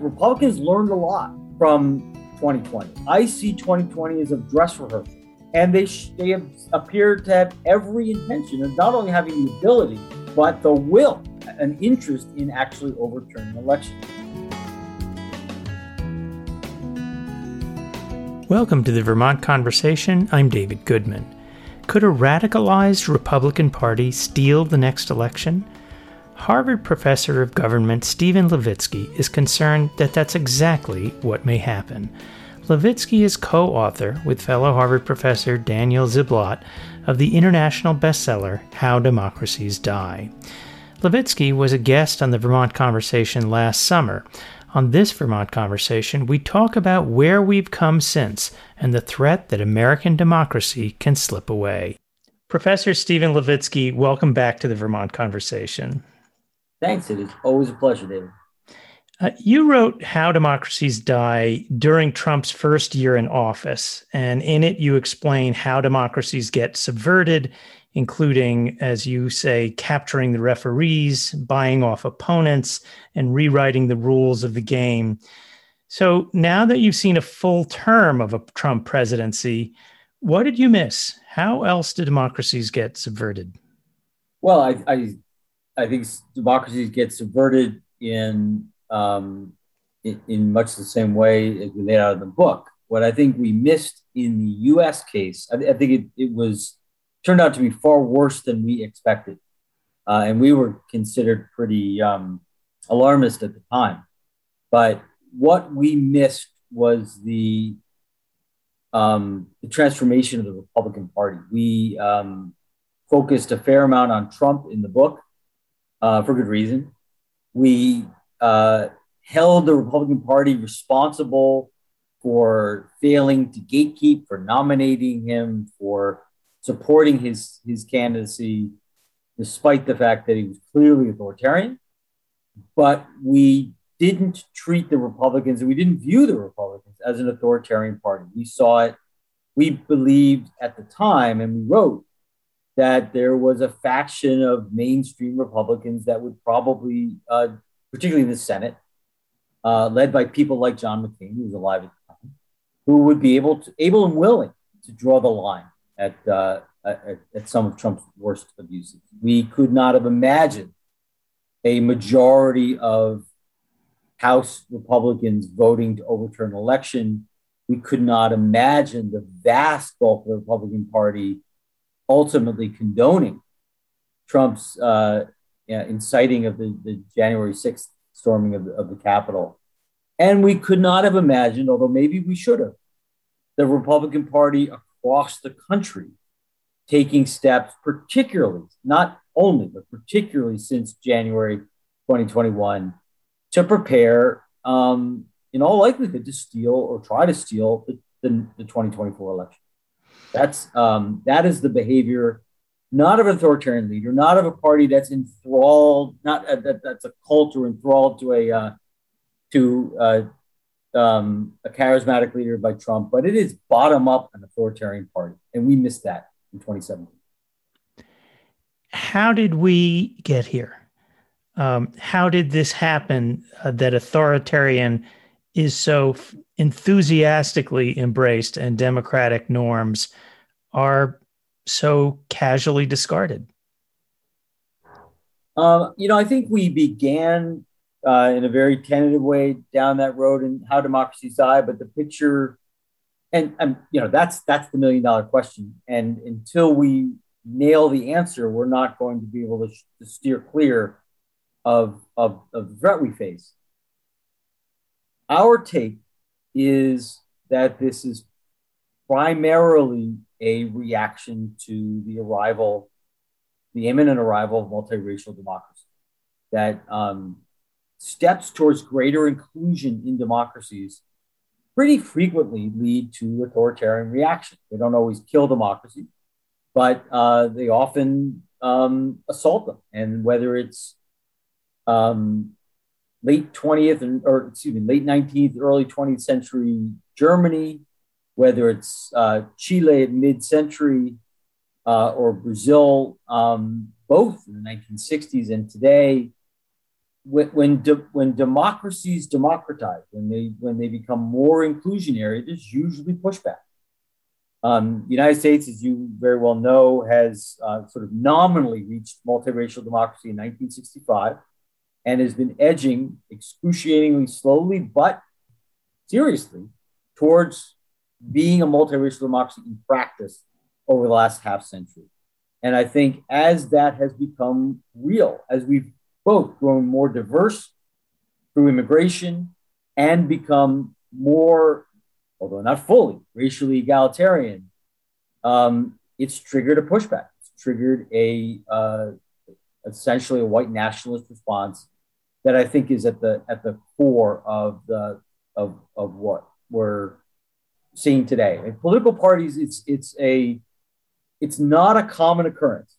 Republicans learned a lot from 2020. I see 2020 as a dress rehearsal, and they sh- they have appeared to have every intention of not only having the ability but the will, an interest in actually overturning elections. Welcome to the Vermont Conversation. I'm David Goodman. Could a radicalized Republican Party steal the next election? Harvard professor of government Steven Levitsky is concerned that that's exactly what may happen. Levitsky is co author with fellow Harvard professor Daniel Ziblatt of the international bestseller How Democracies Die. Levitsky was a guest on the Vermont Conversation last summer. On this Vermont Conversation, we talk about where we've come since and the threat that American democracy can slip away. Professor Steven Levitsky, welcome back to the Vermont Conversation. Thanks. It is always a pleasure, David. Uh, you wrote How Democracies Die during Trump's first year in office. And in it, you explain how democracies get subverted, including, as you say, capturing the referees, buying off opponents, and rewriting the rules of the game. So now that you've seen a full term of a Trump presidency, what did you miss? How else do democracies get subverted? Well, I, I I think democracies get subverted in, um, in, in much the same way as we laid out in the book. What I think we missed in the U.S. case, I, I think it, it was turned out to be far worse than we expected, uh, and we were considered pretty um, alarmist at the time. But what we missed was the um, the transformation of the Republican Party. We um, focused a fair amount on Trump in the book, uh, for good reason. We uh, held the Republican Party responsible for failing to gatekeep, for nominating him, for supporting his, his candidacy, despite the fact that he was clearly authoritarian. But we didn't treat the Republicans and we didn't view the Republicans as an authoritarian party. We saw it, we believed at the time, and we wrote that there was a faction of mainstream Republicans that would probably, uh, particularly in the Senate, uh, led by people like John McCain, who was alive at the time, who would be able to, able and willing to draw the line at, uh, at, at some of Trump's worst abuses. We could not have imagined a majority of House Republicans voting to overturn an election. We could not imagine the vast bulk of the Republican Party ultimately condoning Trump's uh, inciting of the, the January 6th storming of the, of the Capitol. And we could not have imagined, although maybe we should have, the Republican Party across the country taking steps, particularly, not only, but particularly since January 2021, to prepare, um, in all likelihood, to steal or try to steal the, the, the 2024 election. That's um, that is the behavior, not of an authoritarian leader, not of a party that's enthralled, not a, that, that's a cult or enthralled to a uh, to uh, um, a charismatic leader by Trump, but it is bottom up an authoritarian party, and we missed that in 2017. How did we get here? Um, how did this happen uh, that authoritarian is so enthusiastically embraced and democratic norms are so casually discarded? Um, you know, I think we began uh, in a very tentative way down that road and how democracies die, but the picture, and, and you know, that's that's the million dollar question. And until we nail the answer, we're not going to be able to, sh- to steer clear of, of, of the threat we face. Our take is that this is primarily a reaction to the arrival, the imminent arrival of multiracial democracy, that um, steps towards greater inclusion in democracies pretty frequently lead to authoritarian reaction. They don't always kill democracy, but uh, they often um, assault them. And whether it's um, late 20th and, or excuse me, late 19th, early 20th century Germany, whether it's uh, Chile at mid-century uh, or Brazil, um, both in the 1960s and today, when when, de, when democracies democratize, when they when they become more inclusionary, there's usually pushback. Um, the United States, as you very well know, has uh, sort of nominally reached multiracial democracy in 1965 and has been edging excruciatingly slowly but seriously towards being a multiracial democracy in practice over the last half century. And I think as that has become real, as we've both grown more diverse through immigration and become more, although not fully, racially egalitarian, um, it's triggered a pushback. It's triggered a uh, essentially a white nationalist response that I think is at the at the core of the of of what we're seeing today. In political parties, it's it's a it's not a common occurrence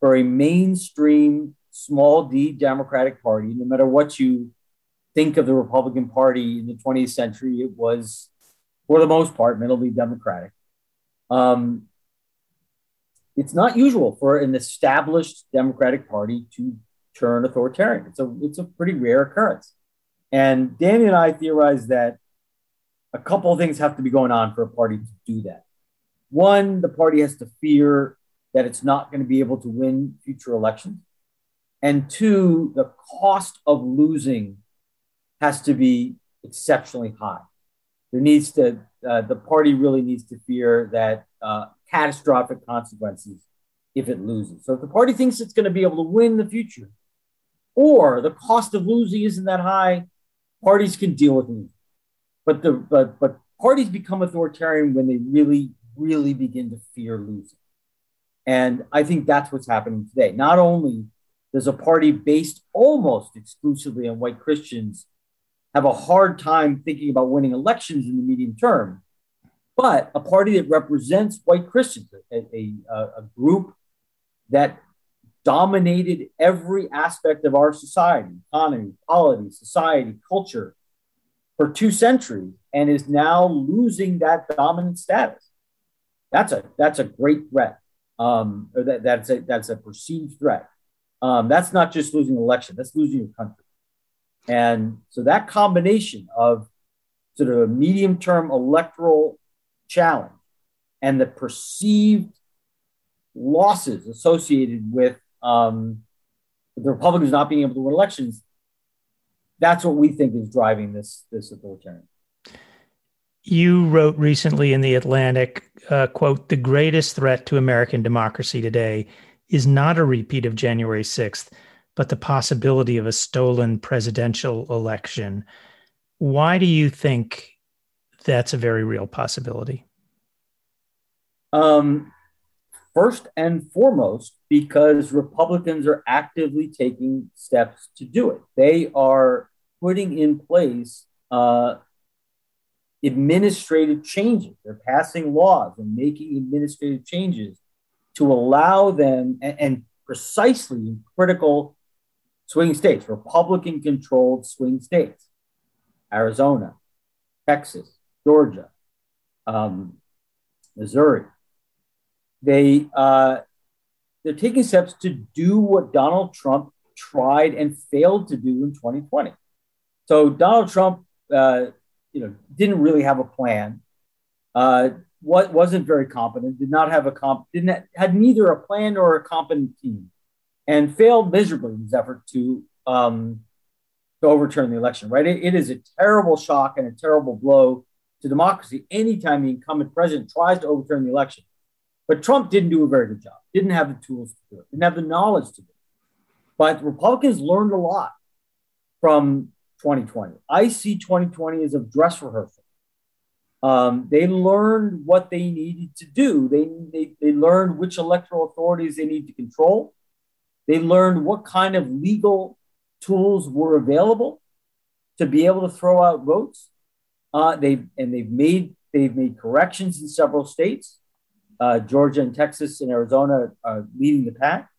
for a mainstream small d Democratic Party, no matter what you think of the Republican Party in the 20th century, it was, for the most part, middle-D Democratic. Um, it's not usual for an established Democratic Party to turn authoritarian. It's a it's a pretty rare occurrence. And Danny and I theorize that a couple of things have to be going on for a party to do that. One, the party has to fear that it's not going to be able to win future elections. And two, the cost of losing has to be exceptionally high. There needs to, uh, the party really needs to fear that uh, catastrophic consequences if it loses. So if the party thinks it's going to be able to win the future, or the cost of losing isn't that high, parties can deal with it. But the but but parties become authoritarian when they really really begin to fear losing. And I think that's what's happening today. Not only does a party based almost exclusively on white Christians have a hard time thinking about winning elections in the medium term, but a party that represents white Christians, a, a, a group that dominated every aspect of our society, economy, polity, society, culture for two centuries, and is now losing that dominant status. That's a that's a great threat. Um, or that, that's a that's a perceived threat. Um, that's not just losing an election, that's losing your country. And so that combination of sort of a medium term electoral challenge and the perceived losses associated with um, the Republicans not being able to win elections, that's what we think is driving this this authoritarian. You wrote recently in the Atlantic, uh, "quote The greatest threat to American democracy today is not a repeat of January 6th, but the possibility of a stolen presidential election. Why do you think that's a very real possibility? Um, first and foremost, because Republicans are actively taking steps to do it. They are putting in place uh, administrative changes. They're passing laws and making administrative changes to allow them, and, and precisely in critical swing states, Republican controlled swing states, Arizona, Texas, Georgia, um, Missouri. They uh, they're taking steps to do what Donald Trump tried and failed to do in 2020. So Donald Trump, uh, you know, didn't really have a plan. Uh, what wasn't very competent, did not have a comp, didn't have, had neither a plan nor a competent team, and failed miserably in his effort to um, to overturn the election. Right, it, it is a terrible shock and a terrible blow to democracy anytime the incumbent president tries to overturn the election. But Trump didn't do a very good job. Didn't have the tools to do it. Didn't have the knowledge to do it. But Republicans learned a lot from 2020. I see 2020 as a dress rehearsal um, they learned what they needed to do. They, they, they learned which electoral authorities they need to control. They learned what kind of legal tools were available to be able to throw out votes. Uh, they and they've made they've made corrections in several states. Uh, Georgia and Texas and Arizona are leading the pack.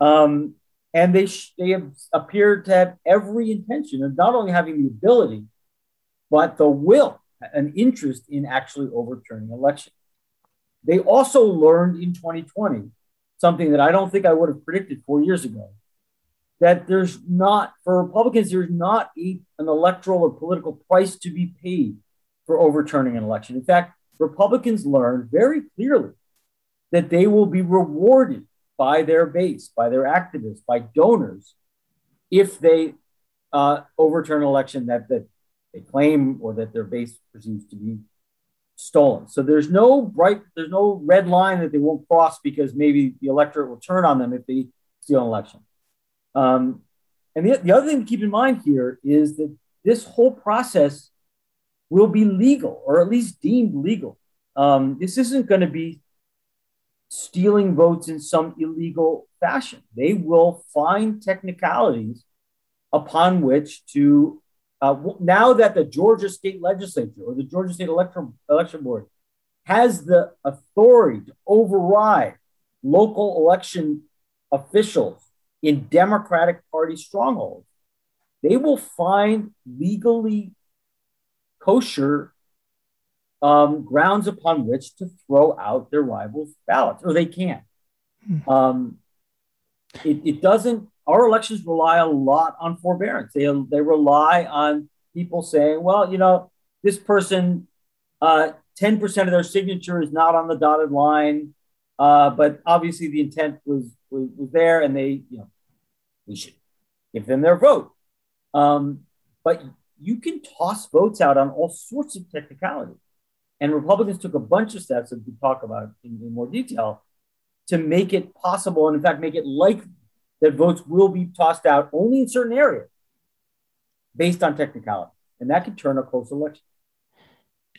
Um, and they sh- they have appeared to have every intention of not only having the ability, but the will an interest in actually overturning elections. They also learned in 2020 something that I don't think I would have predicted four years ago that there's not, for Republicans, there's not a, an electoral or political price to be paid for overturning an election. In fact, Republicans learned very clearly that they will be rewarded by their base, by their activists, by donors, if they uh, overturn an election that, that they claim or that their base perceives to be stolen. So there's no bright, there's no red line that they won't cross because maybe the electorate will turn on them if they steal an election. Um, and the, the other thing to keep in mind here is that this whole process will be legal or at least deemed legal. Um, this isn't going to be stealing votes in some illegal fashion. They will find technicalities upon which to, uh, now that the Georgia state legislature or the Georgia state election, election board has the authority to override local election officials in Democratic Party strongholds, they will find legally kosher um, grounds upon which to throw out their rivals' ballots, or they can. Hmm. Um, it, it, doesn't. Our elections rely a lot on forbearance. They they rely on people saying, "Well, you know, this person, uh, ten percent of their signature is not on the dotted line, uh, but obviously the intent was, was was there, and they, you know, we should give them their vote." Um, but you can toss votes out on all sorts of technicalities. And Republicans took a bunch of steps that we talk about in, in more detail to make it possible and, in fact, make it likely that votes will be tossed out only in certain areas based on technicality. And that could turn a close election.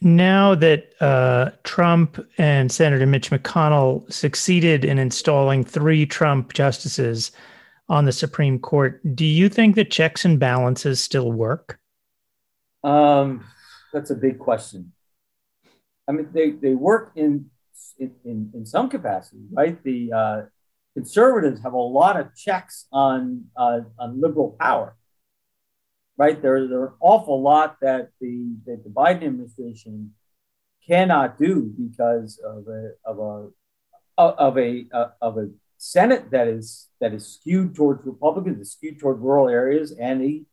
Now that uh, Trump and Senator Mitch McConnell succeeded in installing three Trump justices on the Supreme Court, do you think that checks and balances still work? Um, that's a big question. I mean, they, they work in, in, in some capacity, right? The uh, conservatives have a lot of checks on, uh, on liberal power, right? There, there are an awful lot that the, that the Biden administration cannot do because of a, of a, of a, uh, of a Senate that is, that is skewed towards Republicans, is skewed toward rural areas, and a,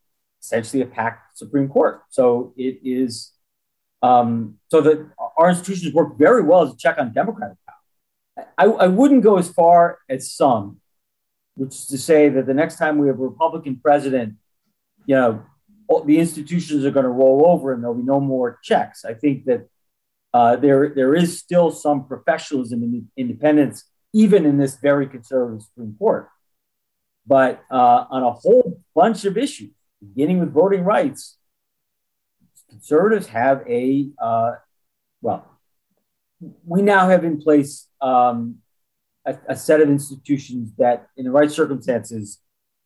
essentially a packed Supreme Court. So it is um, so that our institutions work very well as a check on democratic power. I, I wouldn't go as far as some, which is to say that the next time we have a Republican president, you know, the institutions are going to roll over and there'll be no more checks. I think that uh, there there is still some professionalism and independence, even in this very conservative Supreme Court. But uh, on a whole bunch of issues, beginning with voting rights, conservatives have a, uh, well, we now have in place um, a, a, set of institutions that, in the right circumstances,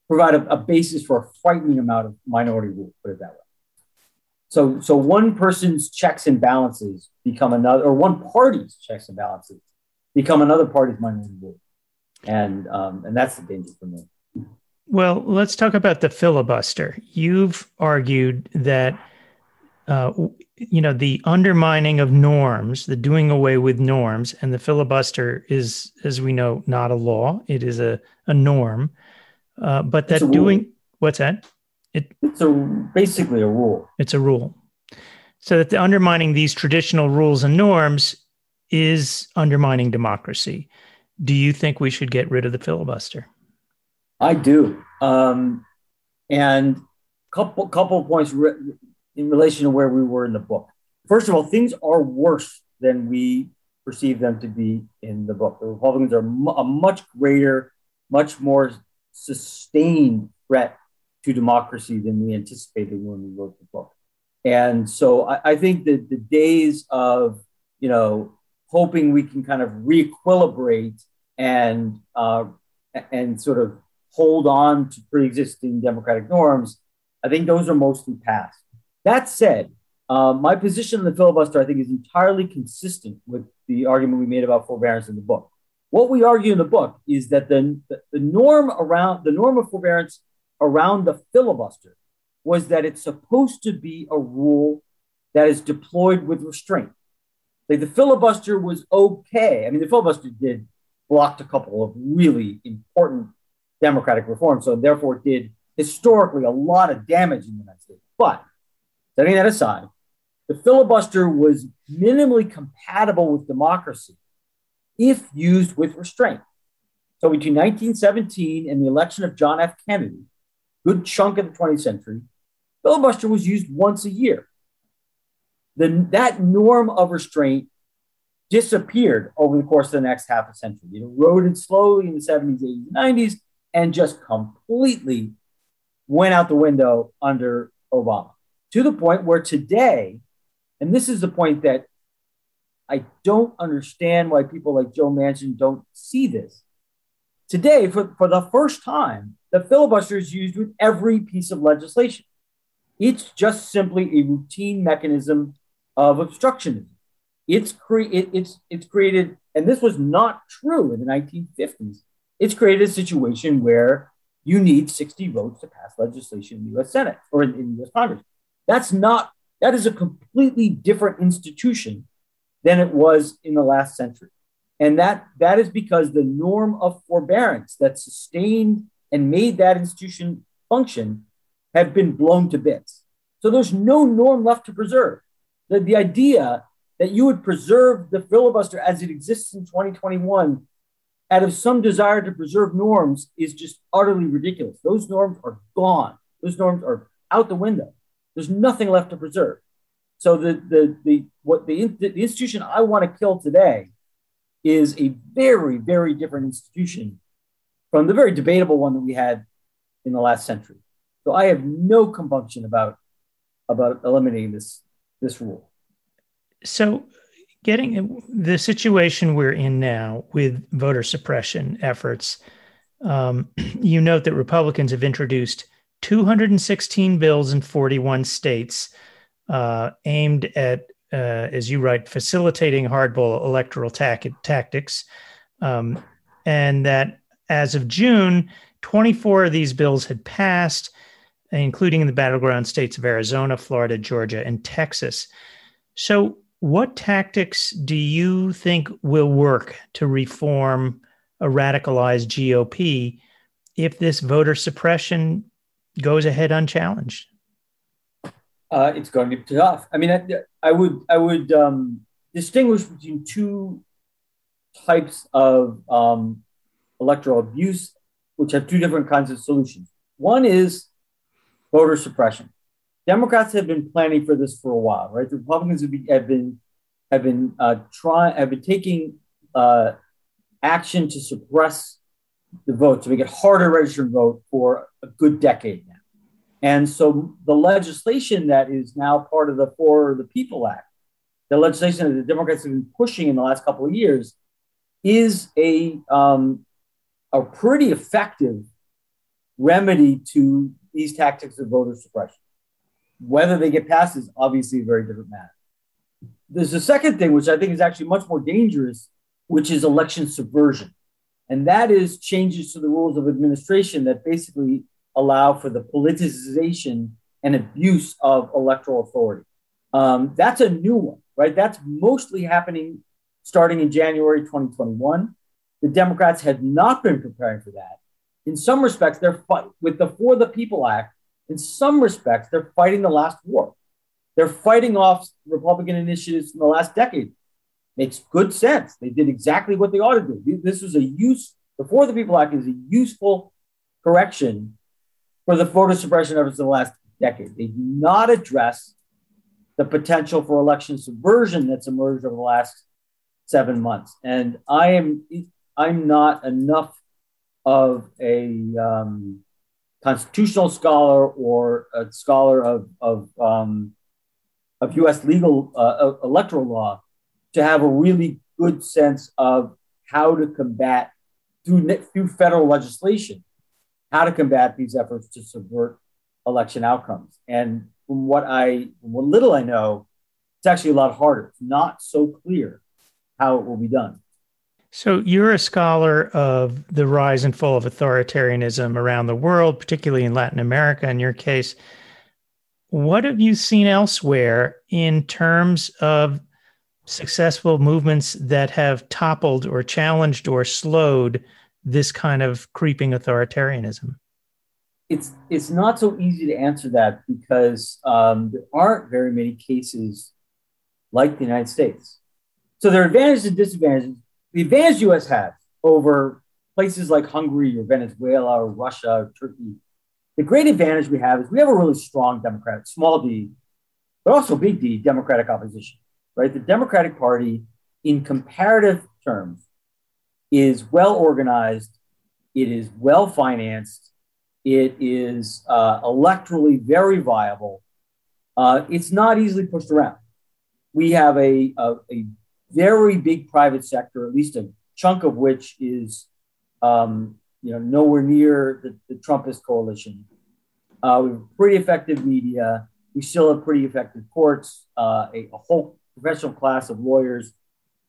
provide a, a, basis for a frightening amount of minority rule, put it that way. So, so one person's checks and balances become another, or one party's checks and balances become another party's minority rule. And, um, and that's the danger for me. Well, let's talk about the filibuster. You've argued that uh, you know, the undermining of norms, the doing away with norms, and the filibuster is, as we know, not a law. It is a, a norm. Uh, but that doing what's that? It, it's a basically a rule. It's a rule. So that the undermining these traditional rules and norms is undermining democracy. Do you think we should get rid of the filibuster? I do. Um, and couple couple points re- in relation to where we were in the book. First of all, things are worse than we perceive them to be in the book. The Republicans are a much greater, much more sustained threat to democracy than we anticipated when we wrote the book. And so I, I think that the days of, you know, hoping we can kind of re-equilibrate and uh, and sort of hold on to pre-existing democratic norms, I think those are mostly past. That said, uh, my position on the filibuster, I think, is entirely consistent with the argument we made about forbearance in the book. What we argue in the book is that the, the, the norm around the norm of forbearance around the filibuster was that it's supposed to be a rule that is deployed with restraint. Like the filibuster was okay. I mean, the filibuster did blocked a couple of really important democratic reforms, So therefore, did historically a lot of damage in the United States. But setting that aside, the filibuster was minimally compatible with democracy if used with restraint. So between 1917 and the election of John F. Kennedy, good chunk of the 20th century, filibuster was used once a year. That norm of restraint disappeared over the course of the next half a century. It eroded slowly in the 70s, 80s, 90s, and just completely went out the window under Obama to the point where today, and this is the point that I don't understand why people like Joe Manchin don't see this. Today, for, for the first time, the filibuster is used with every piece of legislation. It's just simply a routine mechanism of obstructionism. It's, cre- it, it's, it's created, and this was not true in the 1950s, it's created a situation where you need 60 votes to pass legislation in the US Senate or in, in the US Congress. That's not, that is a completely different institution than it was in the last century. And that, that is because the norm of forbearance that sustained and made that institution function have been blown to bits. So there's no norm left to preserve. The, the idea that you would preserve the filibuster as it exists in 2021 out of some desire to preserve norms is just utterly ridiculous. Those norms are gone. Those norms are out the window. There's nothing left to preserve. So the the the what the, the institution I want to kill today is a very very different institution from the very debatable one that we had in the last century. So I have no compunction about about eliminating this this rule. So getting the situation we're in now with voter suppression efforts, um, you note that Republicans have introduced 216 bills in 41 states uh, aimed at, uh, as you write, facilitating hardball electoral ta- tactics. Um, and that as of June, 24 of these bills had passed, including in the battleground states of Arizona, Florida, Georgia, and Texas. So, what tactics do you think will work to reform a radicalized GOP if this voter suppression goes ahead unchallenged? Uh, it's going to be tough. I mean, I, I would I would um, distinguish between two types of um, electoral abuse, which have two different kinds of solutions. One is voter suppression. Democrats have been planning for this for a while, right? The Republicans have been have been, have been uh, trying have been taking uh, action to suppress the vote to make it harder to register and vote for a good decade now. And so the legislation that is now part of the For the People Act, the legislation that the Democrats have been pushing in the last couple of years, is a um, a pretty effective remedy to these tactics of voter suppression. Whether they get passed is obviously a very different matter. There's a second thing, which I think is actually much more dangerous, which is election subversion. And that is changes to the rules of administration that basically allow for the politicization and abuse of electoral authority. Um, that's a new one, right? That's mostly happening starting in January 2021. The Democrats had not been preparing for that. In some respects, they're fight with the For the People Act. In some respects, they're fighting the last war. They're fighting off Republican initiatives from the last decade. Makes good sense. They did exactly what they ought to do. This was a use. The For the People Act is a useful correction for the voter suppression efforts of the last decade. They do not address the potential for election subversion that's emerged over the last seven months. And I am I'm not enough of a um, constitutional scholar or a scholar of of, um, of U.S. legal uh, electoral law to have a really good sense of how to combat through through federal legislation how to combat these efforts to subvert election outcomes. And from what I, what little I know, it's actually a lot harder. It's not so clear how it will be done. So you're a scholar of the rise and fall of authoritarianism around the world, particularly in Latin America. In your case, what have you seen elsewhere in terms of successful movements that have toppled or challenged or slowed this kind of creeping authoritarianism? It's it's not so easy to answer that because um, there aren't very many cases like the United States. So there are advantages and disadvantages. The advantage U.S. has over places like Hungary or Venezuela or Russia or Turkey, the great advantage we have is we have a really strong Democratic, small d, but also big D, Democratic opposition, right? The Democratic Party, in comparative terms, is well organized, it is well financed, it is uh, electorally very viable. Uh, it's not easily pushed around. We have a, a, a, very big private sector, at least a chunk of which is um, you know, nowhere near the, the Trumpist coalition. Uh, we have pretty effective media. We still have pretty effective courts, uh, a, a, whole professional class of lawyers.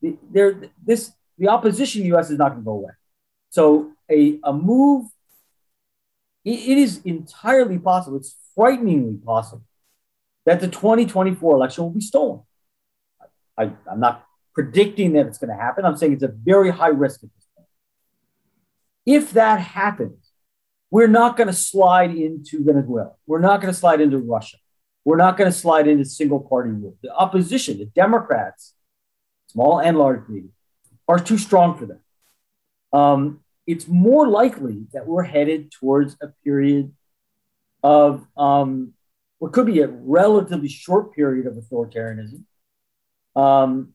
The, this the opposition in the U.S. is not going to go away. So a, a move, it, it is entirely possible. It's frighteningly possible that the 2024 election will be stolen. I, I'm not predicting that it's going to happen. I'm saying it's a very high risk this. If that happens, we're not going to slide into Venezuela. We're not going to slide into Russia. We're not going to slide into single party rule. The opposition, the Democrats, small and large media, are too strong for them. Um, it's more likely that we're headed towards a period of um, what could be a relatively short period of authoritarianism um,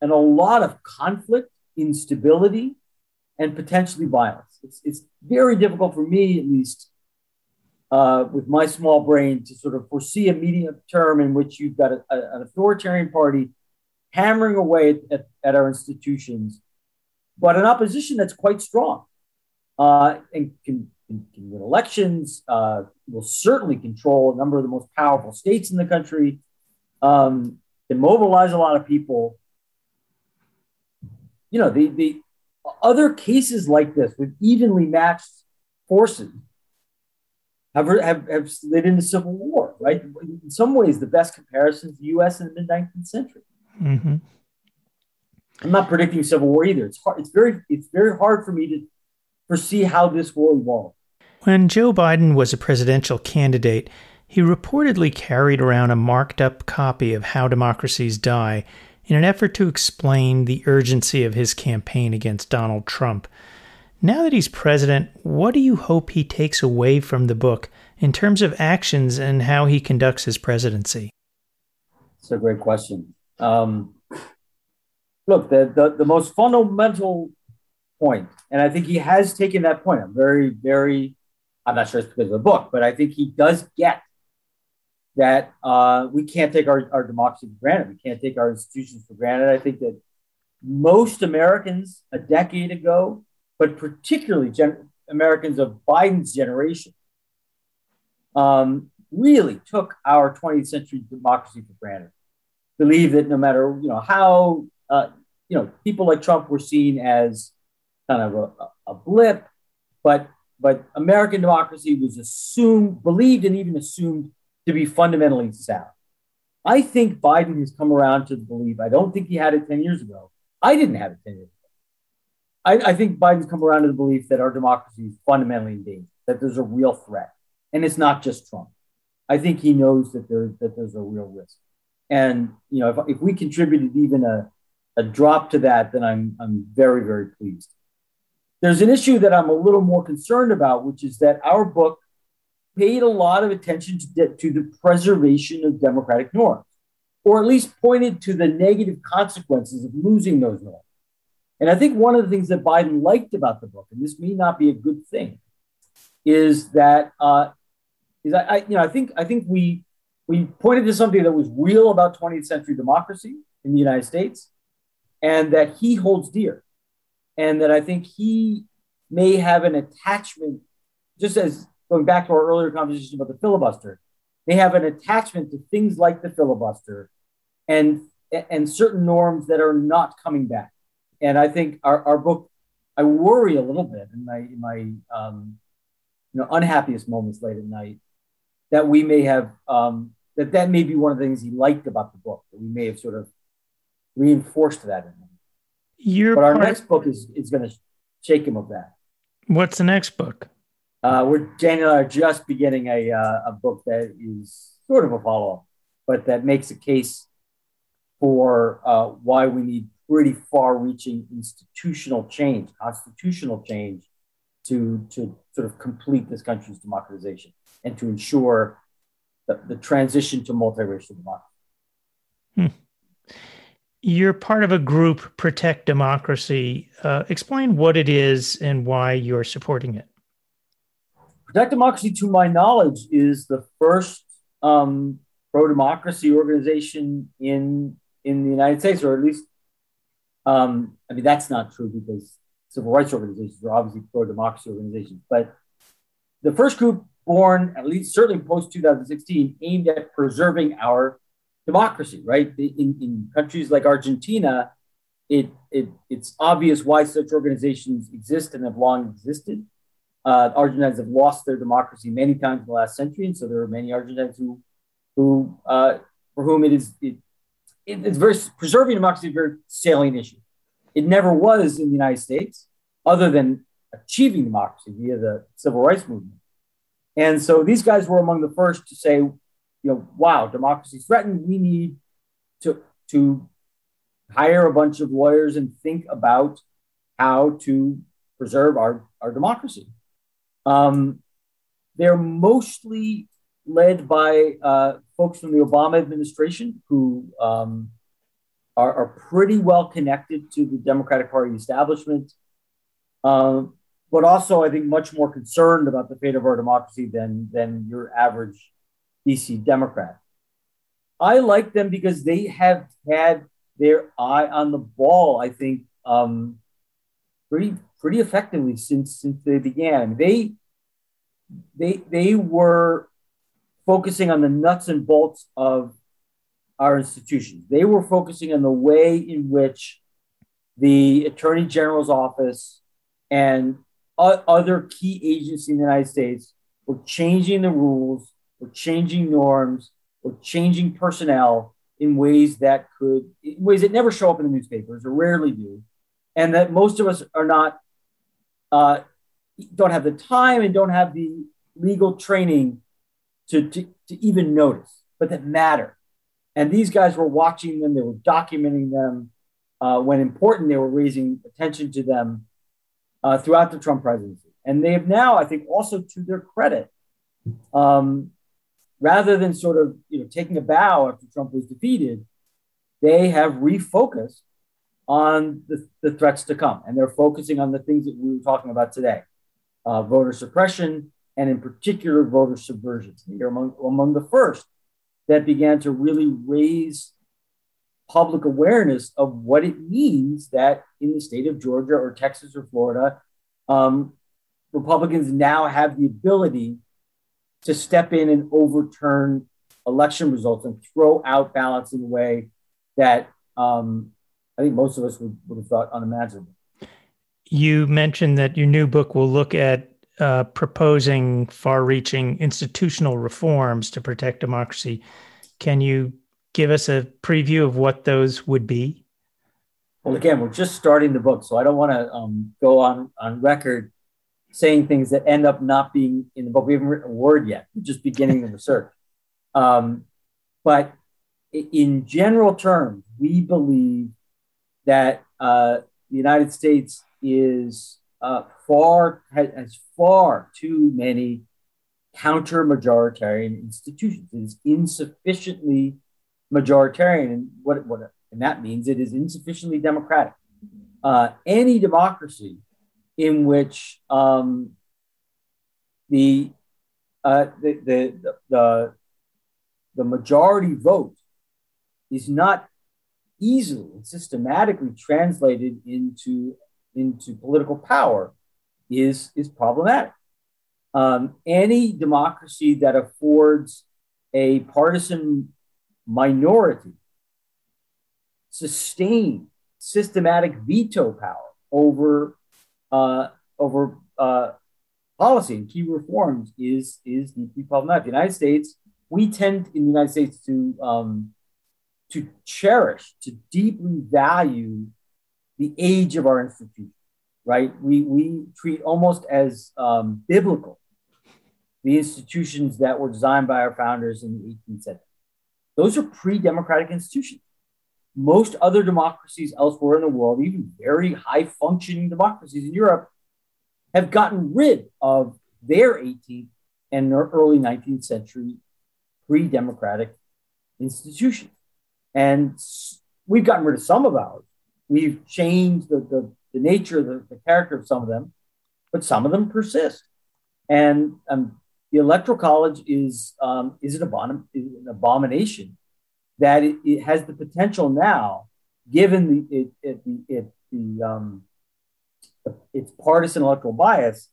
and a lot of conflict, instability, and potentially violence. It's, it's very difficult for me, at least, uh, with my small brain, to sort of foresee a medium term in which you've got a, a, an authoritarian party hammering away at, at, at, our institutions, but an opposition that's quite strong uh, and can, can, win elections, uh, will certainly control a number of the most powerful states in the country, um, can mobilize a lot of people. You know, the, the other cases like this with evenly matched forces have, have, have slid into civil war, right? In some ways, the best comparison is the US in the mid 19th century. Mm-hmm. I'm not predicting civil war either. It's hard. It's very. It's very hard for me to foresee how this will evolve. When Joe Biden was a presidential candidate, he reportedly carried around a marked up copy of How Democracies Die in an effort to explain the urgency of his campaign against Donald Trump. Now that he's president, what do you hope he takes away from the book in terms of actions and how he conducts his presidency? It's a great question. Um, look, the, the, the most fundamental point, and I think he has taken that point. I'm very, very, I'm not sure it's because of the book, but I think he does get that uh, we can't take our, our democracy for granted. We can't take our institutions for granted. I think that most Americans a decade ago, but particularly gen- Americans of Biden's generation, um, really took our 20th century democracy for granted believe that no matter you know how uh, you know people like Trump were seen as kind of a, a blip, but but American democracy was assumed, believed, and even assumed to be fundamentally sound. I think Biden has come around to the belief. I don't think he had it 10 years ago. I didn't have it 10 years ago. I, I think Biden's come around to the belief that our democracy is fundamentally in danger, that there's a real threat. And it's not just Trump. I think he knows that, there, that there's a real risk. And you know, if, if we contributed even a, a drop to that, then I'm I'm very very pleased. There's an issue that I'm a little more concerned about, which is that our book paid a lot of attention to, de- to the preservation of democratic norms, or at least pointed to the negative consequences of losing those norms. And I think one of the things that Biden liked about the book, and this may not be a good thing, is that uh, is I, I you know I think I think we we pointed to something that was real about 20th century democracy in the United States and that he holds dear. And that I think he may have an attachment, just as going back to our earlier conversation about the filibuster, they have an attachment to things like the filibuster and, and certain norms that are not coming back. And I think our, our book, I worry a little bit in my, in my um, you know, unhappiest moments late at night that we may have um, that that may be one of the things he liked about the book. That we may have sort of reinforced that in him. Your but our part- next book is is going to shake him of that. What's the next book? Uh, we're Daniel are just beginning a uh, a book that is sort of a follow up, but that makes a case for uh, why we need pretty far reaching institutional change, constitutional change, to to sort of complete this country's democratization and to ensure the, the transition to multiracial democracy. Hmm. You're part of a group, Protect Democracy. Uh, explain what it is and why you're supporting it. Protect Democracy, to my knowledge, is the first um, pro democracy organization in in the United States, or at least, um, I mean, that's not true because civil rights organizations are obviously pro democracy organizations. But the first group born, at least certainly post 2016, aimed at preserving our democracy, right? In, in countries like Argentina, it, it, it's obvious why such organizations exist and have long existed. Uh, Argentines have lost their democracy many times in the last century, and so there are many Argentines who, who uh, for whom it is it, it, it's very preserving democracy is a very salient issue. It never was in the United States, other than achieving democracy via the civil rights movement. And so these guys were among the first to say, you know, wow, democracy is threatened. We need to to hire a bunch of lawyers and think about how to preserve our, our democracy. Um, they're mostly led by uh, folks from the Obama administration who um, are, are, pretty well connected to the Democratic Party establishment, um, but also, I think, much more concerned about the fate of our democracy than, than your average DC Democrat. I like them because they have had their eye on the ball, I think, um, pretty pretty effectively since since they began. They they they were focusing on the nuts and bolts of our institutions. They were focusing on the way in which the Attorney General's office and other key agencies in the United States were changing the rules, were changing norms, were changing personnel in ways that could, in ways that never show up in the newspapers or rarely do, and that most of us are not, uh, don't have the time and don't have the legal training to, to, to even notice, but that matter. And these guys were watching them, they were documenting them. Uh, when important, they were raising attention to them uh, throughout the Trump presidency. And they have now, I think, also to their credit, um, rather than sort of you know taking a bow after Trump was defeated, they have refocused on the, the threats to come, and they're focusing on the things that we were talking about today: uh, voter suppression, and in particular, voter subversion. They're among among the first that began to really raise public awareness of what it means that in the state of Georgia or Texas or Florida, um, Republicans now have the ability to step in and overturn election results and throw out ballots in a way that um, I think most of us would, would have thought unimaginable. You mentioned that your new book will look at uh, proposing far reaching institutional reforms to protect democracy. Can you give us a preview of what those would be? Well, again, we're just starting the book, so I don't want to um, go on, on record saying things that end up not being in the book. We haven't written a word yet. We're just beginning the research. Um, but in general terms, we believe that uh, the United States is uh, far has far too many counter majoritarian institutions. It is insufficiently majoritarian, and what what and that means it is insufficiently democratic. Uh, any democracy in which um, the, uh, the, the the the majority vote is not easily and systematically translated into into political power is is problematic. Um, any democracy that affords a partisan minority sustained systematic veto power over uh, over uh, policy and key reforms is is deeply problematic. The United States, we tend in the United States to um, to cherish, to deeply value the age of our institutions. right? We, we treat almost as um, biblical the institutions that were designed by our founders in the 18th century. Those are pre democratic institutions. Most other democracies elsewhere in the world, even very high functioning democracies in Europe, have gotten rid of their 18th and early 19th century pre democratic institutions. And we've gotten rid of some of ours. We've changed the, the, the nature, the, the character of some of them, but some of them persist. And um, the electoral college is um, is an, abom- an abomination that it, it, has the potential now, given the it, it, it the um, its partisan electoral bias,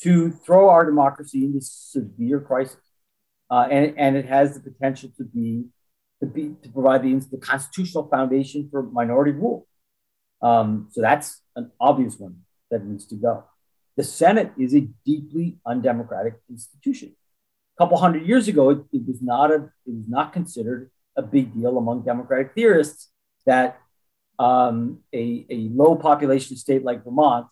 to throw our democracy into severe crisis, uh, and and it has the potential to be to be to provide the, the constitutional foundation for minority rule. Um, so that's an obvious one that needs to go. The Senate is a deeply undemocratic institution. A couple hundred years ago, it, it was not a it was not considered a big deal among democratic theorists that um, a, a low population state like Vermont,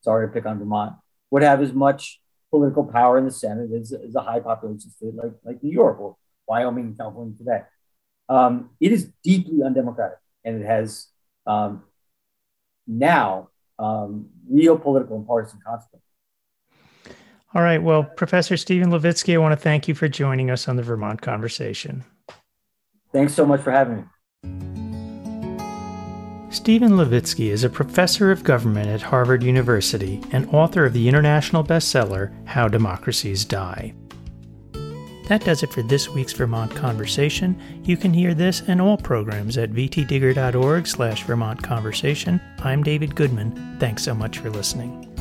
sorry to pick on Vermont, would have as much political power in the Senate as, as a high population state like, like New York or Wyoming California today. Um, it is deeply undemocratic and it has um, now um, real political and partisan consequences. All right. Well, Professor Steven Levitsky, I want to thank you for joining us on the Vermont Conversation. Thanks so much for having me. Steven Levitsky is a professor of government at Harvard University and author of the international bestseller How Democracies Die. That does it for this week's Vermont Conversation. You can hear this and all programs at vtdigger.org slash Vermont Conversation. I'm David Goodman. Thanks so much for listening.